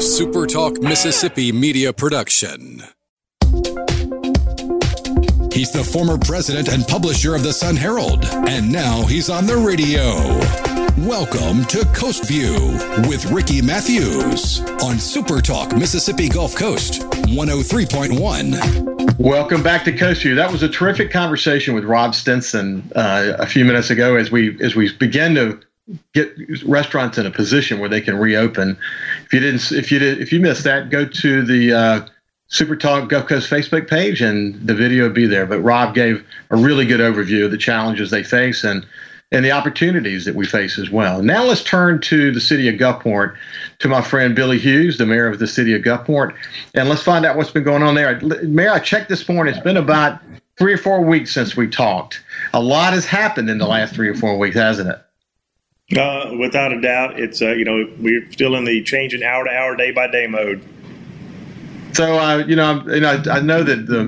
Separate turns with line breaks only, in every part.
SuperTalk Mississippi media production. He's the former president and publisher of the Sun Herald, and now he's on the radio. Welcome to Coast View with Ricky Mathews on SuperTalk Mississippi Gulf Coast 103.1.
Welcome back to Coast View. That was a terrific conversation with Rob Stinson uh, a few minutes ago as we as we begin to get restaurants in a position where they can reopen. If you didn't, if you did, if you missed that, go to the uh, Super Talk Gulf Coast Facebook page, and the video will be there. But Rob gave a really good overview of the challenges they face and and the opportunities that we face as well. Now let's turn to the city of Gulfport, to my friend Billy Hewes, the mayor of the city of Gulfport, and let's find out what's been going on there. Mayor, I checked this morning. It's been about three or four weeks since we talked. A lot has happened in the last three or four weeks, hasn't it?
Uh, without a doubt, it's uh, you know we're still in the changing hour to hour, day by day mode.
So uh, you know, you know, I know that the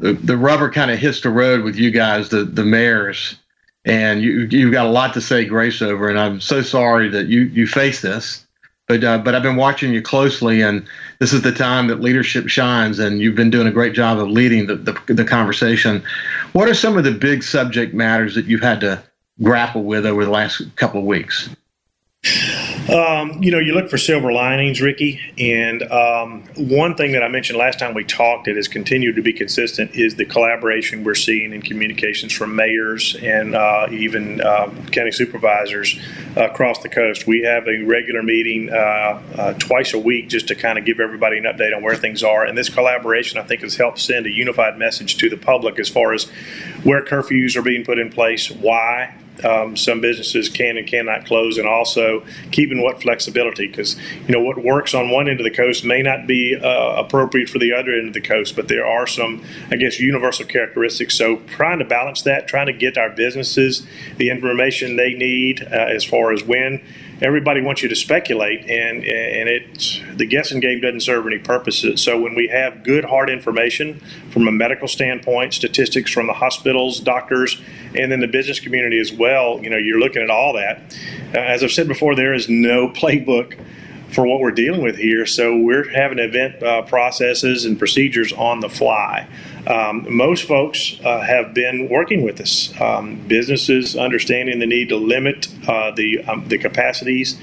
the the rubber kind of hits the road with you guys, the the mayors, and you you've got a lot to say grace over. And I'm so sorry that you you face this, but uh, but I've been watching you closely, and this is the time that leadership shines, and you've been doing a great job of leading the the, the conversation. What are some of the big subject matters that you've had to grapple with over the last couple of weeks?
Um, you know, you look for silver linings, Ricky, and um, one thing that I mentioned last time we talked that has continued to be consistent is the collaboration we're seeing in communications from mayors and uh, even uh, county supervisors across the coast. We have a regular meeting uh, uh, twice a week just to kind of give everybody an update on where things are, and this collaboration I think has helped send a unified message to the public as far as where curfews are being put in place, why, um, some businesses can and cannot close, and also keeping what flexibility because you know what works on one end of the coast may not be uh, appropriate for the other end of the coast, but there are some, I guess, universal characteristics. So trying to balance that, trying to get our businesses the information they need uh, as far as when everybody wants you to speculate, and and it the guessing game doesn't serve any purposes. So when we have good hard information from a medical standpoint, statistics from the hospitals, doctors, and then the business community as well, you know, you're looking at all that. Uh, as I've said before, there is no playbook for what we're dealing with here. So we're having event uh, processes and procedures on the fly. Um, most folks uh, have been working with us. Um, businesses understanding the need to limit uh, the um, the capacities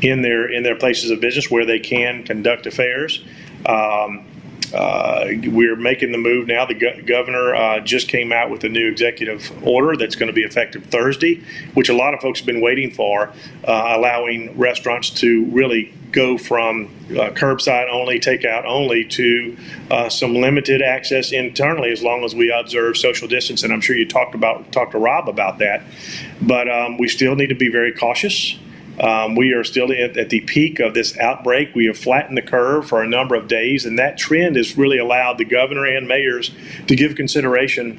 in their in their places of business where they can conduct affairs. Um, uh, we're making the move now. The go- governor uh, just came out with a new executive order that's going to be effective Thursday, which a lot of folks have been waiting for, uh, allowing restaurants to really go from uh, curbside only, takeout only, to uh, some limited access internally, as long as we observe social distance. And I'm sure you talked about talked to Rob about that, but um, we still need to be very cautious. Um, we are still at, the peak of this outbreak. We have flattened the curve for a number of days, and that trend has really allowed the governor and mayors to give consideration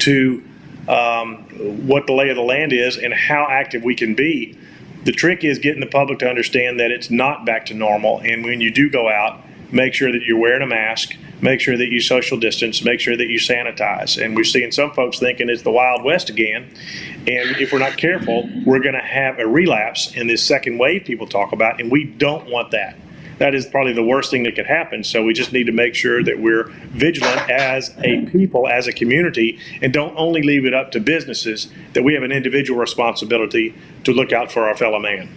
to um, what the lay of the land is and how active we can be. The trick is getting the public to understand that it's not back to normal, and when you do go out, make sure that you're wearing a mask, make sure that you social distance, make sure that you sanitize. And we're seeing some folks thinking it's the Wild West again. And if we're not careful, we're going to have a relapse in this second wave people talk about, and we don't want that. That is probably the worst thing that could happen. So we just need to make sure that we're vigilant as a people, as a community, and don't only leave it up to businesses, that we have an individual responsibility to look out for our fellow man.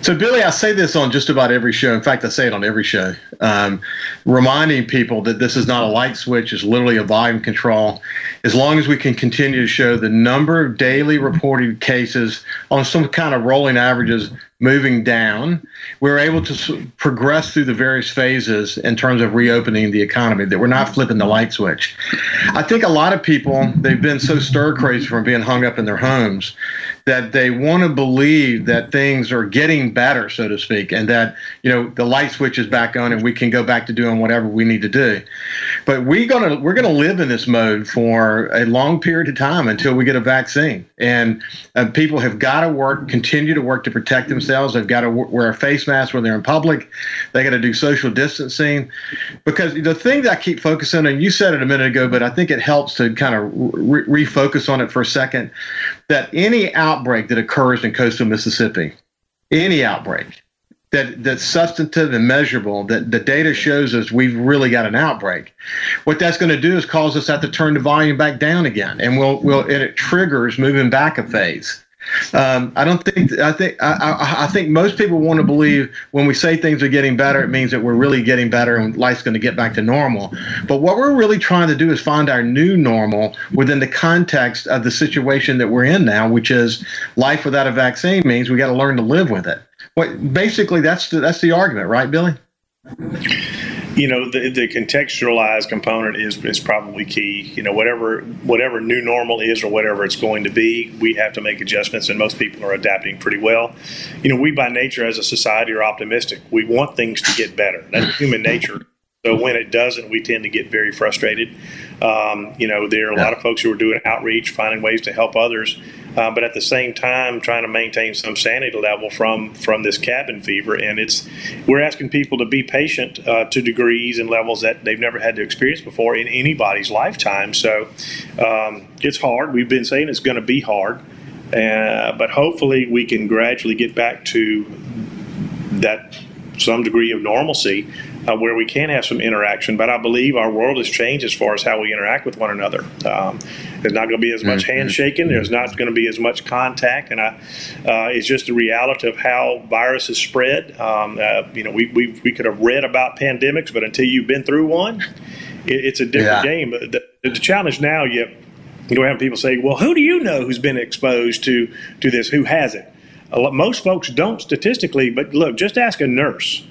So, Billy, I say this on just about every show. In fact, I say it on every show, um, reminding people that this is not a light switch, it's literally a volume control. As long as we can continue to show the number of daily reported cases on some kind of rolling averages moving down, we're able to progress through the various phases in terms of reopening the economy, that we're not flipping the light switch. I think a lot of people, they've been so stir crazy from being hung up in their homes that they want to believe that things are getting better, so to speak, and that you know the light switch is back on and we can go back to doing whatever we need to do. But we're gonna we're gonna live in this mode for a long period of time until we get a vaccine, and uh, people have got to work, continue to work to protect themselves. They've got to wear a face mask when they're in public. They got to do social distancing, because the thing that I keep focusing on, and you said it a minute ago, but I think it helps to kind of re- refocus on it for a second. That any outbreak that occurs in coastal Mississippi, any outbreak, that that's substantive and measurable that the data shows us we've really got an outbreak what that's going to do is cause us to have to turn the volume back down again and we'll, we'll and it triggers moving back a phase um, I don't think I think I, I, think most people want to believe when we say things are getting better, it means that we're really getting better and life's going to get back to normal. But what we're really trying to do is find our new normal within the context of the situation that we're in now, which is life without a vaccine means we got to learn to live with it. What basically that's the, that's the argument, right, Billy?
You know the, the contextualized component is is probably key. You know whatever whatever new normal is or whatever it's going to be we have to make adjustments and most people are adapting pretty well. You know we by nature as a society are optimistic. We want things to get better. That's human nature. So when it doesn't, we tend to get very frustrated. Um, you know, there are a lot of folks who are doing outreach, finding ways to help others, uh, but at the same time, trying to maintain some sanity level from from this cabin fever. And it's we're asking people to be patient uh, to degrees and levels that they've never had to experience before in anybody's lifetime. So um, it's hard. We've been saying it's going to be hard, uh, but hopefully we can gradually get back to that some degree of normalcy uh, where we can have some interaction. But I believe our world has changed as far as how we interact with one another. Um, there's not going to be as much mm-hmm. handshaking. There's not going to be as much contact, and I, uh, it's just the reality of how viruses spread. Um, uh, you know, we, we we could have read about pandemics, but until you've been through one, it, it's a different yeah. game. The, the, challenge now, you you don't have people say, "Well, who do you know who's been exposed to to this? Who has it?" Most folks don't statistically, but look, just ask a nurse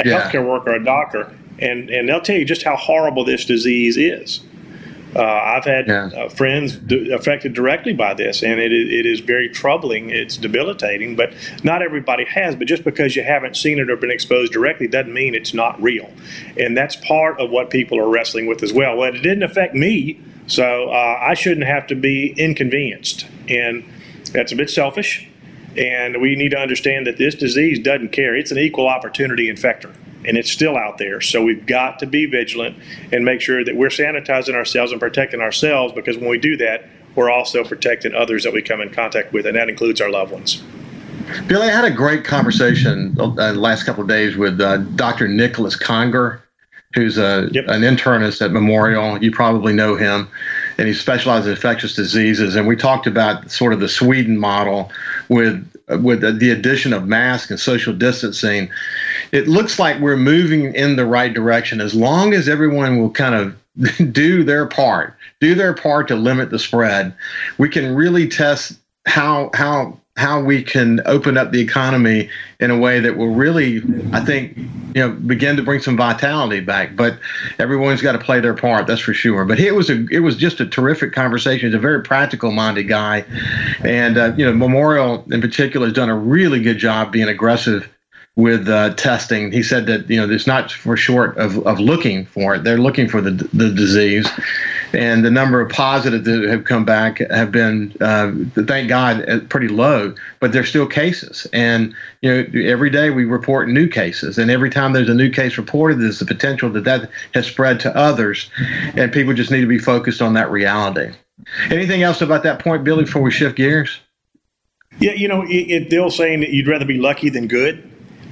a yeah. healthcare worker, a doctor, and, and they'll tell you just how horrible this disease is. Uh, I've had yeah. uh, friends d- affected directly by this, and it, it is very troubling. It's debilitating, but not everybody has. But just because you haven't seen it or been exposed directly doesn't mean it's not real. And that's part of what people are wrestling with as well. Well, it didn't affect me, so uh, I shouldn't have to be inconvenienced. And that's a bit selfish. And we need to understand that this disease doesn't care. It's an equal opportunity infector, and it's still out there. So we've got to be vigilant and make sure that we're sanitizing ourselves and protecting ourselves because when we do that, we're also protecting others that we come in contact with, and that includes our loved ones.
Billy, I had a great conversation uh, the last couple of days with uh, Dr. Nicholas Conger, who's a, yep. an internist at Memorial. You probably know him and he specializes in infectious diseases. And we talked about sort of the Sweden model with with the addition of masks and social distancing. It looks like we're moving in the right direction as long as everyone will kind of do their part, do their part to limit the spread. We can really test how how how we can open up the economy in a way that will really, I think, you know, begin to bring some vitality back. But everyone's got to play their part, that's for sure. But it was a, it was just a terrific conversation. He's a very practical-minded guy, and uh, you know, Memorial in particular has done a really good job being aggressive with uh, testing. He said that you know it's not for short of, of looking for it; they're looking for the the disease, and the number of positives that have come back have been, uh, thank God, uh, pretty low. But there's still cases, and you know every day we report new cases, and every time there's a new case reported, there's the potential that that has spread to others, and people just need to be focused on that reality. Anything else about that point, Billy? Before we shift gears.
Yeah, you know, it, it, they're saying that you'd rather be lucky than good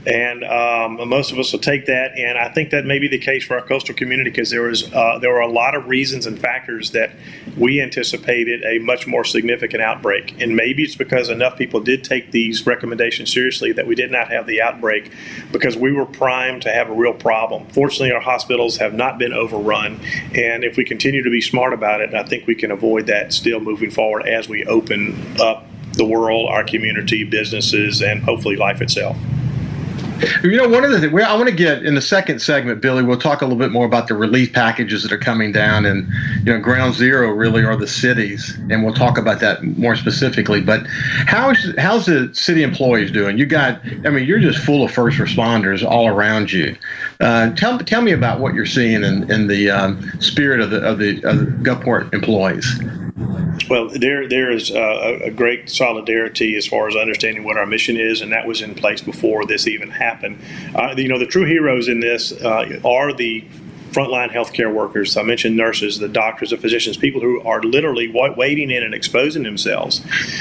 and um, most of us will take that. And I think that may be the case for our coastal community because there was uh, there were a lot of reasons and factors that we anticipated a much more significant outbreak. And maybe it's because enough people did take these recommendations seriously that we did not have the outbreak because we were primed to have a real problem. Fortunately, our hospitals have not been overrun, and if we continue to be smart about it, I think we can avoid that still moving forward as we open up the world, our community, businesses, and hopefully life itself.
You know, one of the things I want to get in the second segment, Billy, we'll talk a little bit more about the relief packages that are coming down, and you know, ground zero really are the cities, and we'll talk about that more specifically. But how's how's the city employees doing? You got, I mean, you're just full of first responders all around you. Uh, tell tell me about what you're seeing in, in the um, spirit of the of the, of the Gulfport employees.
Well, there there is a, a, great solidarity as far as understanding what our mission is, and that was in place before this even happened. Uh, you know, the true heroes in this uh, are the frontline healthcare workers. I mentioned nurses, the doctors, the physicians, people who are literally waiting in and exposing themselves.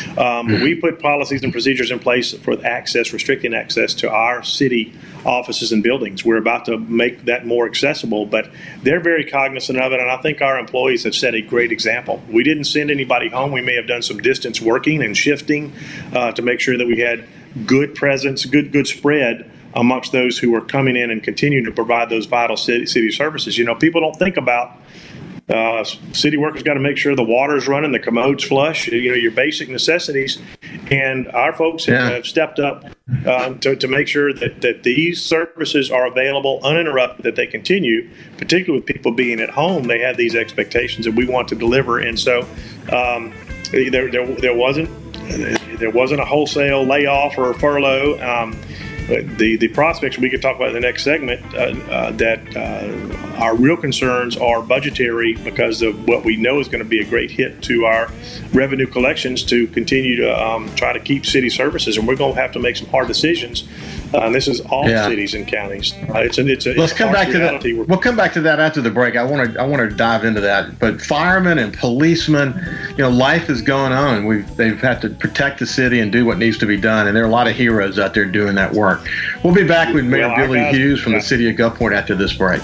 Um, mm-hmm. We put policies and procedures in place for access, restricting access to our city offices and buildings. We're about to make that more accessible, but they're very cognizant of it, and I think our employees have set a great example. We didn't send anybody home. We may have done some distance working and shifting uh, to make sure that we had good presence, good good spread amongst those who are coming in and continuing to provide those vital city, city services. You know, people don't think about uh, city workers got to make sure the water's running, the commodes flush, you know, your basic necessities. And our folks yeah. have stepped up uh, to, to make sure that, that these services are available uninterrupted, that they continue, particularly with people being at home. They have these expectations that we want to deliver. And so um, there, there, there wasn't there wasn't a wholesale layoff or furlough. Um, the the prospects we could talk about in the next segment uh, uh, that uh, our real concerns are budgetary because of what we know is going to be a great hit to our revenue collections to continue to um, try to keep city services, and we're going to have to make some hard decisions. Uh, this is all yeah. cities and counties. Uh, it's a, it's a,
Let's come back to that. We'll come back to that after the break. I want to I want to dive into that. But firemen and policemen, you know, life is going on. We've they've had to protect the city and do what needs to be done, and there are a lot of heroes out there doing that work. We'll be back with Mayor well, Billy Hewes from the city of Gulfport after this break.